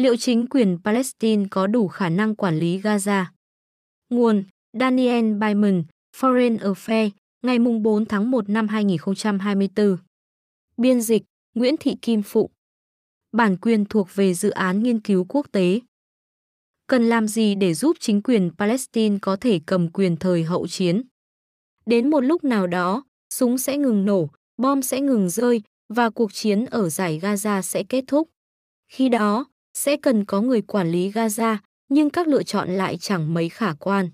Liệu chính quyền Palestine có đủ khả năng quản lý Gaza? Nguồn Daniel Byman, Foreign Affairs, ngày 4 tháng 1 năm 2024. Biên dịch Nguyễn Thị Kim Phụng. Bản quyền thuộc về dự án nghiên cứu quốc tế. Cần làm gì để giúp chính quyền Palestine có thể cầm quyền thời hậu chiến? Đến một lúc nào đó, súng sẽ ngừng nổ, bom sẽ ngừng rơi và cuộc chiến ở giải Gaza sẽ kết thúc. Khi đó, sẽ cần có người quản lý Gaza, nhưng các lựa chọn lại chẳng mấy khả quan.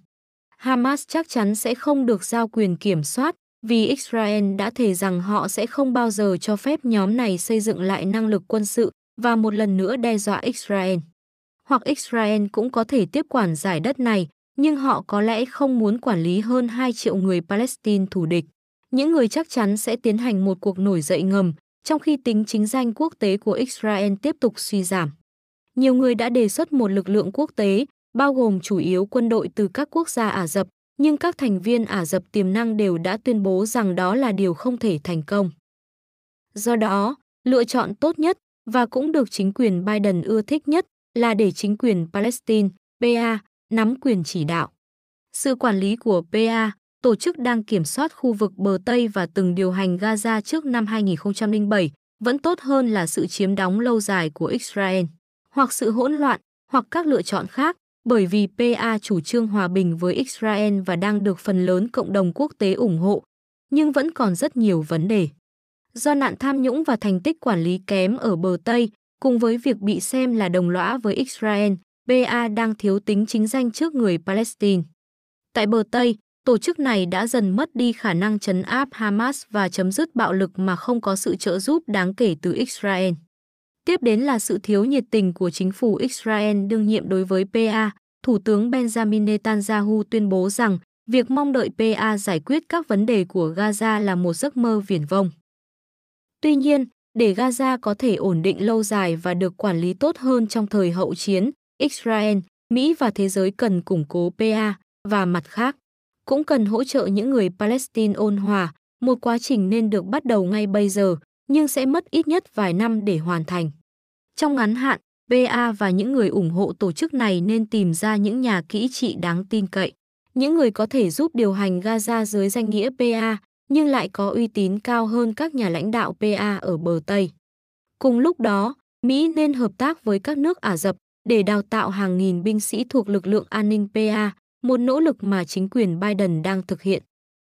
Hamas chắc chắn sẽ không được giao quyền kiểm soát vì Israel đã thề rằng họ sẽ không bao giờ cho phép nhóm này xây dựng lại năng lực quân sự và một lần nữa đe dọa Israel. Hoặc Israel cũng có thể tiếp quản giải đất này, nhưng họ có lẽ không muốn quản lý hơn 2 triệu người Palestine thù địch. Những người chắc chắn sẽ tiến hành một cuộc nổi dậy ngầm, trong khi tính chính danh quốc tế của Israel tiếp tục suy giảm. Nhiều người đã đề xuất một lực lượng quốc tế, bao gồm chủ yếu quân đội từ các quốc gia Ả Rập, nhưng các thành viên Ả Rập tiềm năng đều đã tuyên bố rằng đó là điều không thể thành công. Do đó, lựa chọn tốt nhất và cũng được chính quyền Biden ưa thích nhất là để chính quyền Palestine, PA, nắm quyền chỉ đạo. Sự quản lý của PA, tổ chức đang kiểm soát khu vực bờ Tây và từng điều hành Gaza trước năm 2007, vẫn tốt hơn là sự chiếm đóng lâu dài của Israel, hoặc sự hỗn loạn, hoặc các lựa chọn khác, bởi vì PA chủ trương hòa bình với Israel và đang được phần lớn cộng đồng quốc tế ủng hộ, nhưng vẫn còn rất nhiều vấn đề. Do nạn tham nhũng và thành tích quản lý kém ở bờ Tây, cùng với việc bị xem là đồng lõa với Israel, PA đang thiếu tính chính danh trước người Palestine. Tại bờ Tây, tổ chức này đã dần mất đi khả năng chấn áp Hamas và chấm dứt bạo lực mà không có sự trợ giúp đáng kể từ Israel. Tiếp đến là sự thiếu nhiệt tình của chính phủ Israel đương nhiệm đối với PA. Thủ tướng Benjamin Netanyahu tuyên bố rằng việc mong đợi PA giải quyết các vấn đề của Gaza là một giấc mơ viển vông. Tuy nhiên, để Gaza có thể ổn định lâu dài và được quản lý tốt hơn trong thời hậu chiến, Israel, Mỹ và thế giới cần củng cố PA và mặt khác, cũng cần hỗ trợ những người Palestine ôn hòa, một quá trình nên được bắt đầu ngay bây giờ, nhưng sẽ mất ít nhất vài năm để hoàn thành. Trong ngắn hạn, PA và những người ủng hộ tổ chức này nên tìm ra những nhà kỹ trị đáng tin cậy, những người có thể giúp điều hành Gaza dưới danh nghĩa PA, nhưng lại có uy tín cao hơn các nhà lãnh đạo PA ở bờ Tây. Cùng lúc đó, Mỹ nên hợp tác với các nước Ả Rập để đào tạo hàng nghìn binh sĩ thuộc lực lượng an ninh PA, một nỗ lực mà chính quyền Biden đang thực hiện.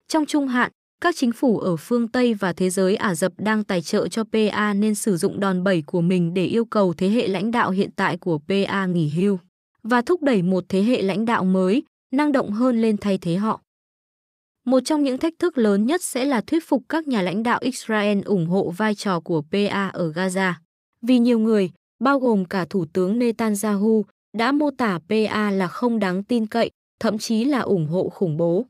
Trong trung hạn, các chính phủ ở phương Tây và thế giới Ả Rập đang tài trợ cho PA nên sử dụng đòn bẩy của mình để yêu cầu thế hệ lãnh đạo hiện tại của PA nghỉ hưu và thúc đẩy một thế hệ lãnh đạo mới, năng động hơn lên thay thế họ. Một trong những thách thức lớn nhất sẽ là thuyết phục các nhà lãnh đạo Israel ủng hộ vai trò của PA ở Gaza. Vì nhiều người, bao gồm cả Thủ tướng Netanyahu, đã mô tả PA là không đáng tin cậy, thậm chí là ủng hộ khủng bố.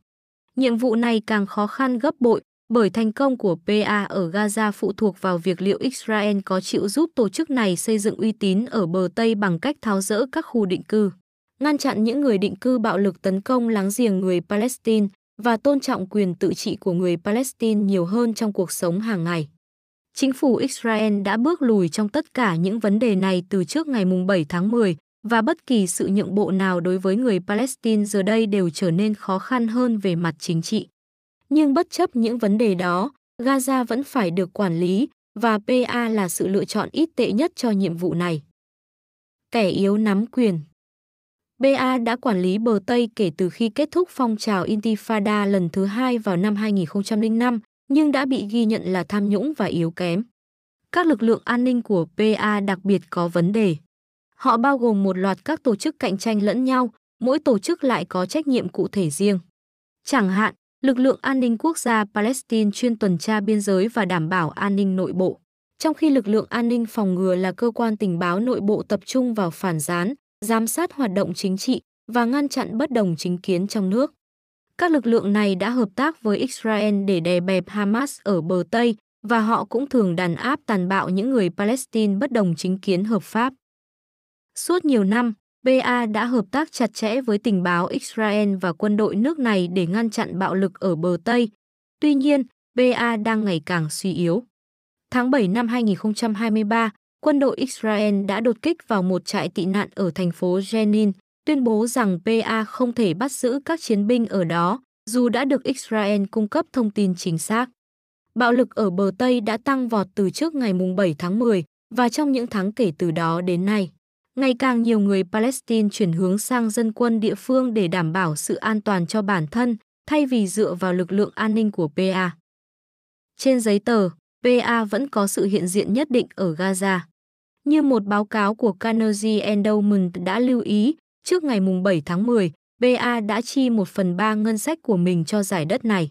Nhiệm vụ này càng khó khăn gấp bội bởi thành công của PA ở Gaza phụ thuộc vào việc liệu Israel có chịu giúp tổ chức này xây dựng uy tín ở bờ Tây bằng cách tháo rỡ các khu định cư, ngăn chặn những người định cư bạo lực tấn công láng giềng người Palestine và tôn trọng quyền tự trị của người Palestine nhiều hơn trong cuộc sống hàng ngày. Chính phủ Israel đã bước lùi trong tất cả những vấn đề này từ trước ngày 7 tháng 10 và bất kỳ sự nhượng bộ nào đối với người Palestine giờ đây đều trở nên khó khăn hơn về mặt chính trị. Nhưng bất chấp những vấn đề đó, Gaza vẫn phải được quản lý và PA là sự lựa chọn ít tệ nhất cho nhiệm vụ này. Kẻ yếu nắm quyền PA đã quản lý bờ Tây kể từ khi kết thúc phong trào Intifada lần thứ hai vào năm 2005, nhưng đã bị ghi nhận là tham nhũng và yếu kém. Các lực lượng an ninh của PA đặc biệt có vấn đề. Họ bao gồm một loạt các tổ chức cạnh tranh lẫn nhau, mỗi tổ chức lại có trách nhiệm cụ thể riêng. Chẳng hạn, lực lượng an ninh quốc gia Palestine chuyên tuần tra biên giới và đảm bảo an ninh nội bộ, trong khi lực lượng an ninh phòng ngừa là cơ quan tình báo nội bộ tập trung vào phản gián, giám sát hoạt động chính trị và ngăn chặn bất đồng chính kiến trong nước. Các lực lượng này đã hợp tác với Israel để đè bẹp Hamas ở bờ Tây và họ cũng thường đàn áp tàn bạo những người Palestine bất đồng chính kiến hợp pháp. Suốt nhiều năm, PA đã hợp tác chặt chẽ với tình báo Israel và quân đội nước này để ngăn chặn bạo lực ở bờ Tây. Tuy nhiên, PA đang ngày càng suy yếu. Tháng 7 năm 2023, quân đội Israel đã đột kích vào một trại tị nạn ở thành phố Jenin, tuyên bố rằng PA không thể bắt giữ các chiến binh ở đó, dù đã được Israel cung cấp thông tin chính xác. Bạo lực ở bờ Tây đã tăng vọt từ trước ngày 7 tháng 10 và trong những tháng kể từ đó đến nay. Ngày càng nhiều người Palestine chuyển hướng sang dân quân địa phương để đảm bảo sự an toàn cho bản thân, thay vì dựa vào lực lượng an ninh của PA. Trên giấy tờ, PA vẫn có sự hiện diện nhất định ở Gaza. Như một báo cáo của Carnegie Endowment đã lưu ý, trước ngày 7 tháng 10, PA đã chi 1 phần 3 ngân sách của mình cho giải đất này.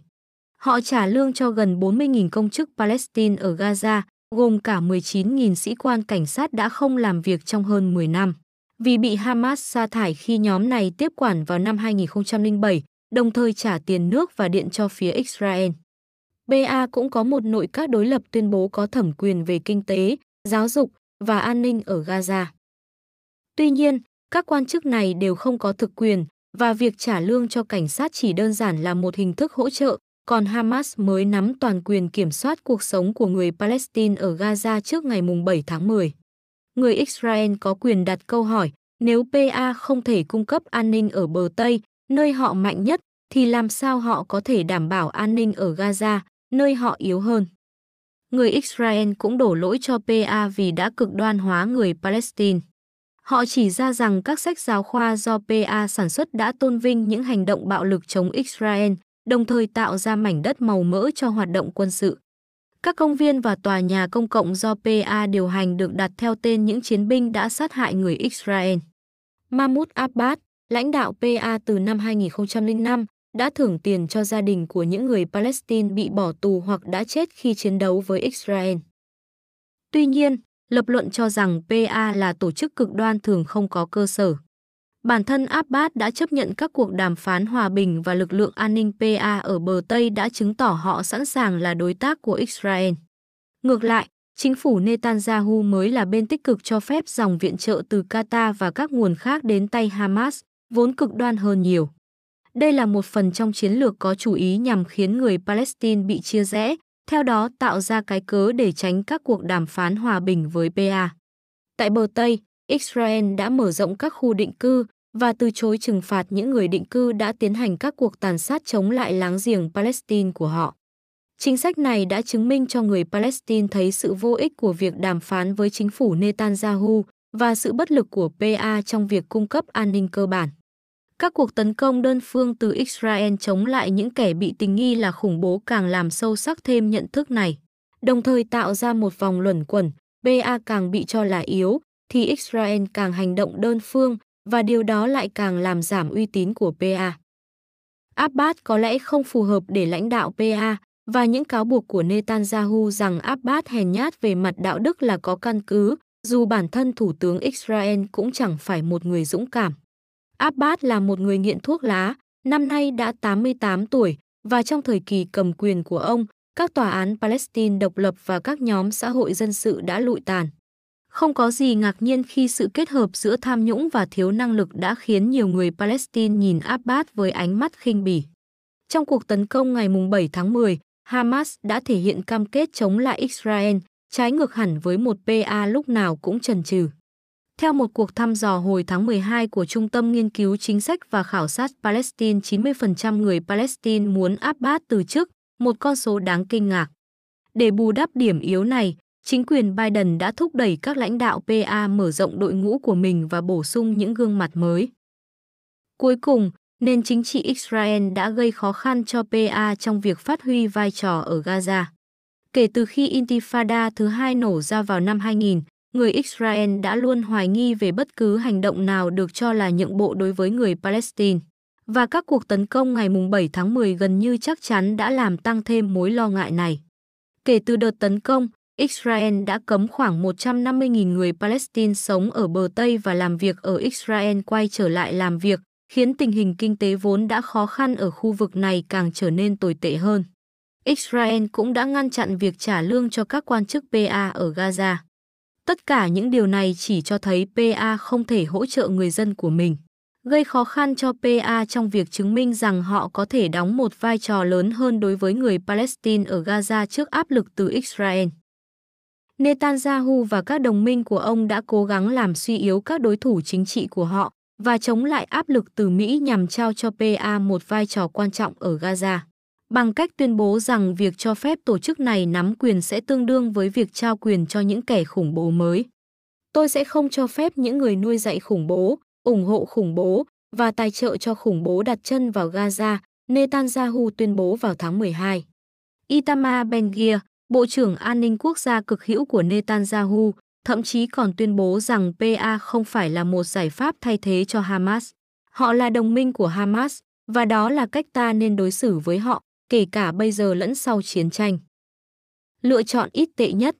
Họ trả lương cho gần 40.000 công chức Palestine ở Gaza, gồm cả 19.000 sĩ quan cảnh sát đã không làm việc trong hơn 10 năm. Vì bị Hamas sa thải khi nhóm này tiếp quản vào năm 2007, đồng thời trả tiền nước và điện cho phía Israel. BA cũng có một nội các đối lập tuyên bố có thẩm quyền về kinh tế, giáo dục và an ninh ở Gaza. Tuy nhiên, các quan chức này đều không có thực quyền và việc trả lương cho cảnh sát chỉ đơn giản là một hình thức hỗ trợ, còn Hamas mới nắm toàn quyền kiểm soát cuộc sống của người Palestine ở Gaza trước ngày 7 tháng 10. Người Israel có quyền đặt câu hỏi, nếu PA không thể cung cấp an ninh ở bờ Tây, nơi họ mạnh nhất, thì làm sao họ có thể đảm bảo an ninh ở Gaza, nơi họ yếu hơn? Người Israel cũng đổ lỗi cho PA vì đã cực đoan hóa người Palestine. Họ chỉ ra rằng các sách giáo khoa do PA sản xuất đã tôn vinh những hành động bạo lực chống Israel, đồng thời tạo ra mảnh đất màu mỡ cho hoạt động quân sự. Các công viên và tòa nhà công cộng do PA điều hành được đặt theo tên những chiến binh đã sát hại người Israel. Mahmoud Abbas, lãnh đạo PA từ năm 2005, đã thưởng tiền cho gia đình của những người Palestine bị bỏ tù hoặc đã chết khi chiến đấu với Israel. Tuy nhiên, lập luận cho rằng PA là tổ chức cực đoan thường không có cơ sở. Bản thân Abbas đã chấp nhận các cuộc đàm phán hòa bình và lực lượng an ninh PA ở bờ Tây đã chứng tỏ họ sẵn sàng là đối tác của Israel. Ngược lại, chính phủ Netanyahu mới là bên tích cực cho phép dòng viện trợ từ Qatar và các nguồn khác đến tay Hamas, vốn cực đoan hơn nhiều. Đây là một phần trong chiến lược có chủ ý nhằm khiến người Palestine bị chia rẽ, theo đó tạo ra cái cớ để tránh các cuộc đàm phán hòa bình với PA. Tại bờ Tây, Israel đã mở rộng các khu định cư và từ chối trừng phạt những người định cư đã tiến hành các cuộc tàn sát chống lại láng giềng Palestine của họ. Chính sách này đã chứng minh cho người Palestine thấy sự vô ích của việc đàm phán với chính phủ Netanyahu và sự bất lực của PA trong việc cung cấp an ninh cơ bản. Các cuộc tấn công đơn phương từ Israel chống lại những kẻ bị tình nghi là khủng bố càng làm sâu sắc thêm nhận thức này, đồng thời tạo ra một vòng luẩn quẩn, PA càng bị cho là yếu, thì Israel càng hành động đơn phương và điều đó lại càng làm giảm uy tín của PA. Abbas có lẽ không phù hợp để lãnh đạo PA và những cáo buộc của Netanyahu rằng Abbas hèn nhát về mặt đạo đức là có căn cứ, dù bản thân Thủ tướng Israel cũng chẳng phải một người dũng cảm. Abbas là một người nghiện thuốc lá, năm nay đã 88 tuổi và trong thời kỳ cầm quyền của ông, các tòa án Palestine độc lập và các nhóm xã hội dân sự đã lụi tàn. Không có gì ngạc nhiên khi sự kết hợp giữa tham nhũng và thiếu năng lực đã khiến nhiều người Palestine nhìn Abbas với ánh mắt khinh bỉ. Trong cuộc tấn công ngày 7 tháng 10, Hamas đã thể hiện cam kết chống lại Israel, trái ngược hẳn với một PA lúc nào cũng trần trừ. Theo một cuộc thăm dò hồi tháng 12 của Trung tâm Nghiên cứu Chính sách và Khảo sát Palestine, 90% người Palestine muốn Abbas từ chức, một con số đáng kinh ngạc. Để bù đắp điểm yếu này, chính quyền Biden đã thúc đẩy các lãnh đạo PA mở rộng đội ngũ của mình và bổ sung những gương mặt mới. Cuối cùng, nền chính trị Israel đã gây khó khăn cho PA trong việc phát huy vai trò ở Gaza. Kể từ khi Intifada thứ hai nổ ra vào năm 2000, người Israel đã luôn hoài nghi về bất cứ hành động nào được cho là nhượng bộ đối với người Palestine. Và các cuộc tấn công ngày 7 tháng 10 gần như chắc chắn đã làm tăng thêm mối lo ngại này. Kể từ đợt tấn công, Israel đã cấm khoảng 150.000 người Palestine sống ở bờ Tây và làm việc ở Israel quay trở lại làm việc, khiến tình hình kinh tế vốn đã khó khăn ở khu vực này càng trở nên tồi tệ hơn. Israel cũng đã ngăn chặn việc trả lương cho các quan chức PA ở Gaza. Tất cả những điều này chỉ cho thấy PA không thể hỗ trợ người dân của mình, gây khó khăn cho PA trong việc chứng minh rằng họ có thể đóng một vai trò lớn hơn đối với người Palestine ở Gaza trước áp lực từ Israel. Netanyahu và các đồng minh của ông đã cố gắng làm suy yếu các đối thủ chính trị của họ và chống lại áp lực từ Mỹ nhằm trao cho PA một vai trò quan trọng ở Gaza. Bằng cách tuyên bố rằng việc cho phép tổ chức này nắm quyền sẽ tương đương với việc trao quyền cho những kẻ khủng bố mới. Tôi sẽ không cho phép những người nuôi dạy khủng bố, ủng hộ khủng bố và tài trợ cho khủng bố đặt chân vào Gaza, Netanyahu tuyên bố vào tháng 12. Itamar Ben-Gvir, Bộ trưởng An ninh Quốc gia cực hữu của Netanyahu, thậm chí còn tuyên bố rằng PA không phải là một giải pháp thay thế cho Hamas. Họ là đồng minh của Hamas, và đó là cách ta nên đối xử với họ, kể cả bây giờ lẫn sau chiến tranh. Lựa chọn ít tệ nhất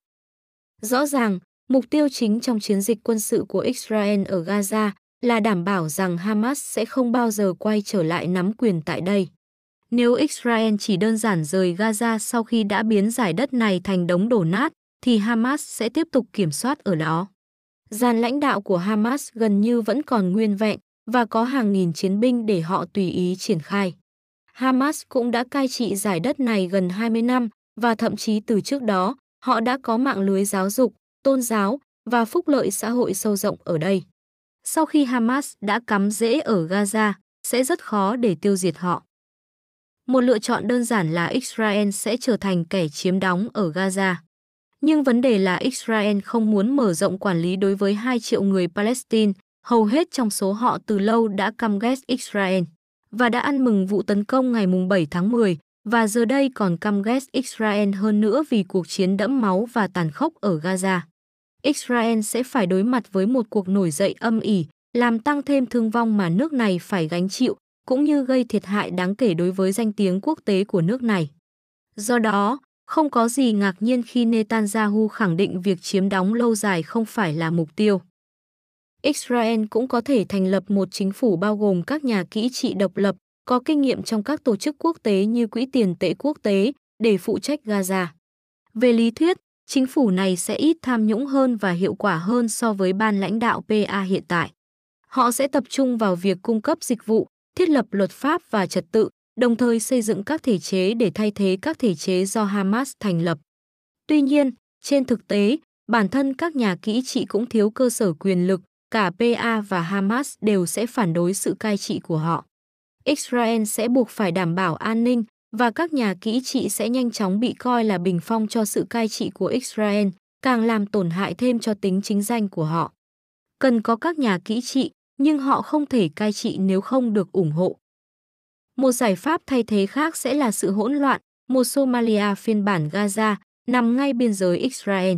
Rõ ràng, mục tiêu chính trong chiến dịch quân sự của Israel ở Gaza là đảm bảo rằng Hamas sẽ không bao giờ quay trở lại nắm quyền tại đây. Nếu Israel chỉ đơn giản rời Gaza sau khi đã biến giải đất này thành đống đổ nát, thì Hamas sẽ tiếp tục kiểm soát ở đó. Gian lãnh đạo của Hamas gần như vẫn còn nguyên vẹn và có hàng nghìn chiến binh để họ tùy ý triển khai. Hamas cũng đã cai trị giải đất này gần 20 năm và thậm chí từ trước đó, họ đã có mạng lưới giáo dục, tôn giáo và phúc lợi xã hội sâu rộng ở đây. Sau khi Hamas đã cắm rễ ở Gaza, sẽ rất khó để tiêu diệt họ. Một lựa chọn đơn giản là Israel sẽ trở thành kẻ chiếm đóng ở Gaza. Nhưng vấn đề là Israel không muốn mở rộng quản lý đối với 2 triệu người Palestine, hầu hết trong số họ từ lâu đã căm ghét Israel và đã ăn mừng vụ tấn công ngày 7 tháng 10 và giờ đây còn căm ghét Israel hơn nữa vì cuộc chiến đẫm máu và tàn khốc ở Gaza. Israel sẽ phải đối mặt với một cuộc nổi dậy âm ỉ, làm tăng thêm thương vong mà nước này phải gánh chịu, cũng như gây thiệt hại đáng kể đối với danh tiếng quốc tế của nước này. Do đó, không có gì ngạc nhiên khi Netanyahu khẳng định việc chiếm đóng lâu dài không phải là mục tiêu. Israel cũng có thể thành lập một chính phủ bao gồm các nhà kỹ trị độc lập, có kinh nghiệm trong các tổ chức quốc tế như Quỹ tiền tệ quốc tế để phụ trách Gaza. Về lý thuyết, chính phủ này sẽ ít tham nhũng hơn và hiệu quả hơn so với ban lãnh đạo PA hiện tại. Họ sẽ tập trung vào việc cung cấp dịch vụ, thiết lập luật pháp và trật tự, đồng thời xây dựng các thể chế để thay thế các thể chế do Hamas thành lập. Tuy nhiên, trên thực tế, bản thân các nhà kỹ trị cũng thiếu cơ sở quyền lực, cả PA và Hamas đều sẽ phản đối sự cai trị của họ. Israel sẽ buộc phải đảm bảo an ninh và các nhà kỹ trị sẽ nhanh chóng bị coi là bình phong cho sự cai trị của Israel, càng làm tổn hại thêm cho tính chính danh của họ. Cần có các nhà kỹ trị, nhưng họ không thể cai trị nếu không được ủng hộ. Một giải pháp thay thế khác sẽ là sự hỗn loạn, một Somalia phiên bản Gaza nằm ngay biên giới Israel.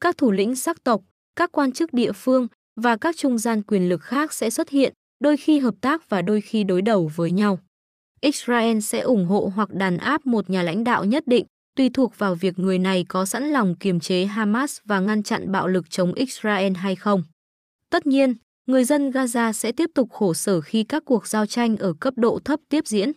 Các thủ lĩnh sắc tộc, các quan chức địa phương và các trung gian quyền lực khác sẽ xuất hiện, đôi khi hợp tác và đôi khi đối đầu với nhau. Israel sẽ ủng hộ hoặc đàn áp một nhà lãnh đạo nhất định, tùy thuộc vào việc người này có sẵn lòng kiềm chế Hamas và ngăn chặn bạo lực chống Israel hay không. Tất nhiên, người dân Gaza sẽ tiếp tục khổ sở khi các cuộc giao tranh ở cấp độ thấp tiếp diễn.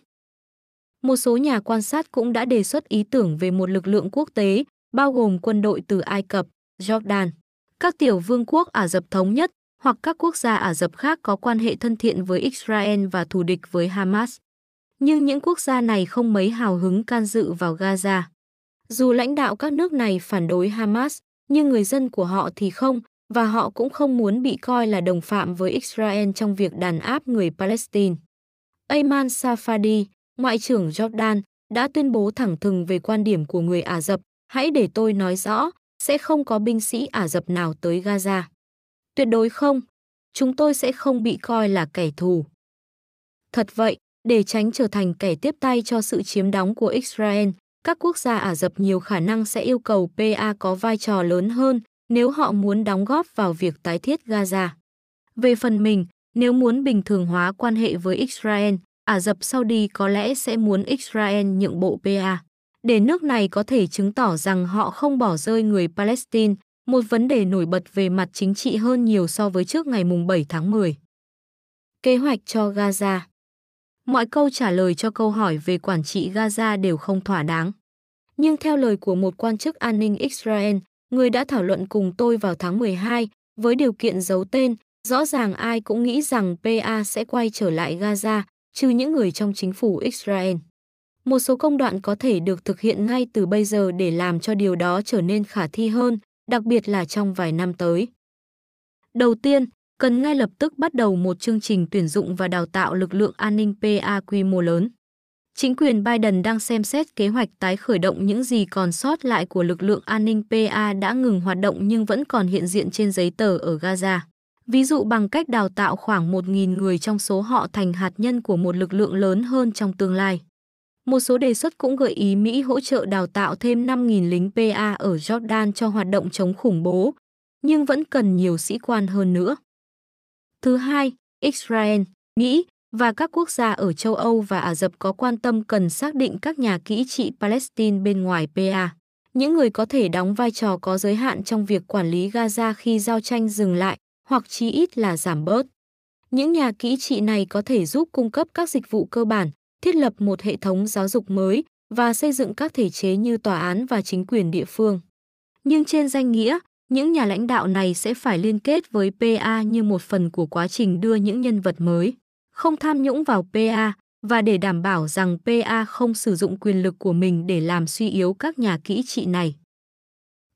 Một số nhà quan sát cũng đã đề xuất ý tưởng về một lực lượng quốc tế, bao gồm quân đội từ Ai Cập, Jordan, các tiểu vương quốc Ả Rập Thống Nhất hoặc các quốc gia Ả Rập khác có quan hệ thân thiện với Israel và thù địch với Hamas. Nhưng những quốc gia này không mấy hào hứng can dự vào Gaza. Dù lãnh đạo các nước này phản đối Hamas, nhưng người dân của họ thì không, và họ cũng không muốn bị coi là đồng phạm với Israel trong việc đàn áp người Palestine. Ayman Safadi, Ngoại trưởng Jordan, đã tuyên bố thẳng thừng về quan điểm của người Ả Rập, hãy để tôi nói rõ, sẽ không có binh sĩ Ả Rập nào tới Gaza. Tuyệt đối không, chúng tôi sẽ không bị coi là kẻ thù. Thật vậy, để tránh trở thành kẻ tiếp tay cho sự chiếm đóng của Israel, các quốc gia Ả Rập nhiều khả năng sẽ yêu cầu PA có vai trò lớn hơn nếu họ muốn đóng góp vào việc tái thiết Gaza. Về phần mình, nếu muốn bình thường hóa quan hệ với Israel, Ả Rập Saudi có lẽ sẽ muốn Israel nhượng bộ PA, để nước này có thể chứng tỏ rằng họ không bỏ rơi người Palestine, một vấn đề nổi bật về mặt chính trị hơn nhiều so với trước ngày 7 tháng 10. Kế hoạch cho Gaza Mọi câu trả lời cho câu hỏi về quản trị Gaza đều không thỏa đáng. Nhưng theo lời của một quan chức an ninh Israel, người đã thảo luận cùng tôi vào tháng 12, với điều kiện giấu tên, rõ ràng ai cũng nghĩ rằng PA sẽ quay trở lại Gaza, trừ những người trong chính phủ Israel. Một số công đoạn có thể được thực hiện ngay từ bây giờ để làm cho điều đó trở nên khả thi hơn, đặc biệt là trong vài năm tới. Đầu tiên, cần ngay lập tức bắt đầu một chương trình tuyển dụng và đào tạo lực lượng an ninh PA quy mô lớn. Chính quyền Biden đang xem xét kế hoạch tái khởi động những gì còn sót lại của lực lượng an ninh PA đã ngừng hoạt động nhưng vẫn còn hiện diện trên giấy tờ ở Gaza. Ví dụ bằng cách đào tạo khoảng 1.000 người trong số họ thành hạt nhân của một lực lượng lớn hơn trong tương lai. Một số đề xuất cũng gợi ý Mỹ hỗ trợ đào tạo thêm 5.000 lính PA ở Jordan cho hoạt động chống khủng bố, nhưng vẫn cần nhiều sĩ quan hơn nữa. Thứ hai, Israel, Mỹ và các quốc gia ở châu Âu và Ả Rập có quan tâm cần xác định các nhà kỹ trị Palestine bên ngoài PA. Những người có thể đóng vai trò có giới hạn trong việc quản lý Gaza khi giao tranh dừng lại, hoặc chí ít là giảm bớt. Những nhà kỹ trị này có thể giúp cung cấp các dịch vụ cơ bản, thiết lập một hệ thống giáo dục mới và xây dựng các thể chế như tòa án và chính quyền địa phương. Nhưng trên danh nghĩa, những nhà lãnh đạo này sẽ phải liên kết với PA như một phần của quá trình đưa những nhân vật mới, không tham nhũng vào PA và để đảm bảo rằng PA không sử dụng quyền lực của mình để làm suy yếu các nhà kỹ trị này.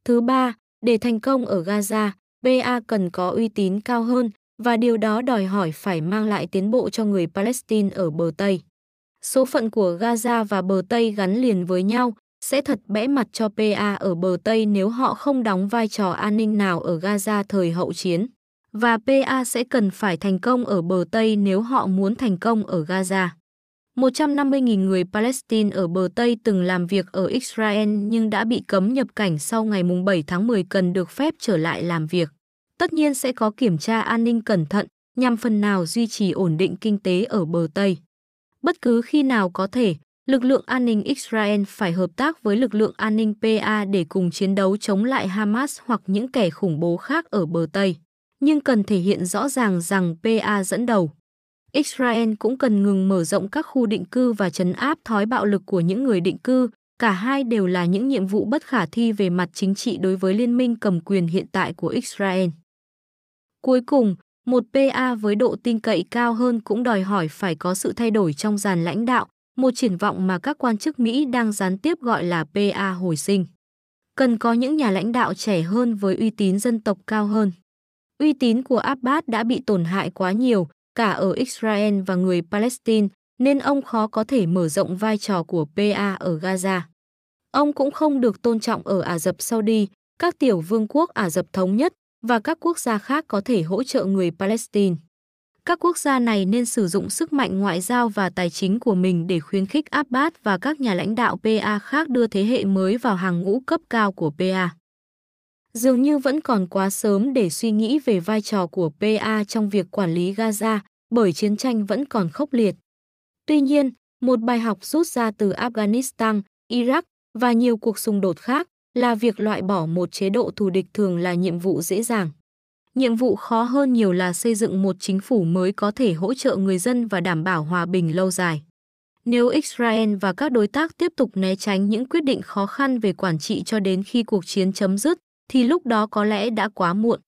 Thứ ba, để thành công ở Gaza, PA cần có uy tín cao hơn và điều đó đòi hỏi phải mang lại tiến bộ cho người Palestine ở bờ Tây. Số phận của Gaza và bờ Tây gắn liền với nhau sẽ thật bẽ mặt cho PA ở bờ Tây nếu họ không đóng vai trò an ninh nào ở Gaza thời hậu chiến. Và PA sẽ cần phải thành công ở bờ Tây nếu họ muốn thành công ở Gaza. 150.000 người Palestine ở bờ Tây từng làm việc ở Israel nhưng đã bị cấm nhập cảnh sau ngày 7 tháng 10 cần được phép trở lại làm việc. Tất nhiên sẽ có kiểm tra an ninh cẩn thận nhằm phần nào duy trì ổn định kinh tế ở bờ Tây. Bất cứ khi nào có thể, lực lượng an ninh Israel phải hợp tác với lực lượng an ninh PA để cùng chiến đấu chống lại Hamas hoặc những kẻ khủng bố khác ở bờ Tây. Nhưng cần thể hiện rõ ràng rằng PA dẫn đầu. Israel cũng cần ngừng mở rộng các khu định cư và chấn áp thói bạo lực của những người định cư. Cả hai đều là những nhiệm vụ bất khả thi về mặt chính trị đối với liên minh cầm quyền hiện tại của Israel. Cuối cùng, một PA với độ tin cậy cao hơn cũng đòi hỏi phải có sự thay đổi trong dàn lãnh đạo, một triển vọng mà các quan chức Mỹ đang gián tiếp gọi là PA hồi sinh. Cần có những nhà lãnh đạo trẻ hơn với uy tín dân tộc cao hơn. Uy tín của Abbas đã bị tổn hại quá nhiều, cả ở Israel và người Palestine, nên ông khó có thể mở rộng vai trò của PA ở Gaza. Ông cũng không được tôn trọng ở Ả Rập Saudi, các tiểu vương quốc Ả Rập Thống Nhất và các quốc gia khác có thể hỗ trợ người Palestine. Các quốc gia này nên sử dụng sức mạnh ngoại giao và tài chính của mình để khuyến khích Abbas và các nhà lãnh đạo PA khác đưa thế hệ mới vào hàng ngũ cấp cao của PA. Dường như vẫn còn quá sớm để suy nghĩ về vai trò của PA trong việc quản lý Gaza, bởi chiến tranh vẫn còn khốc liệt. Tuy nhiên, một bài học rút ra từ Afghanistan, Iraq và nhiều cuộc xung đột khác là việc loại bỏ một chế độ thù địch thường là nhiệm vụ dễ dàng. Nhiệm vụ khó hơn nhiều là xây dựng một chính phủ mới có thể hỗ trợ người dân và đảm bảo hòa bình lâu dài. Nếu Israel và các đối tác tiếp tục né tránh những quyết định khó khăn về quản trị cho đến khi cuộc chiến chấm dứt, thì lúc đó có lẽ đã quá muộn.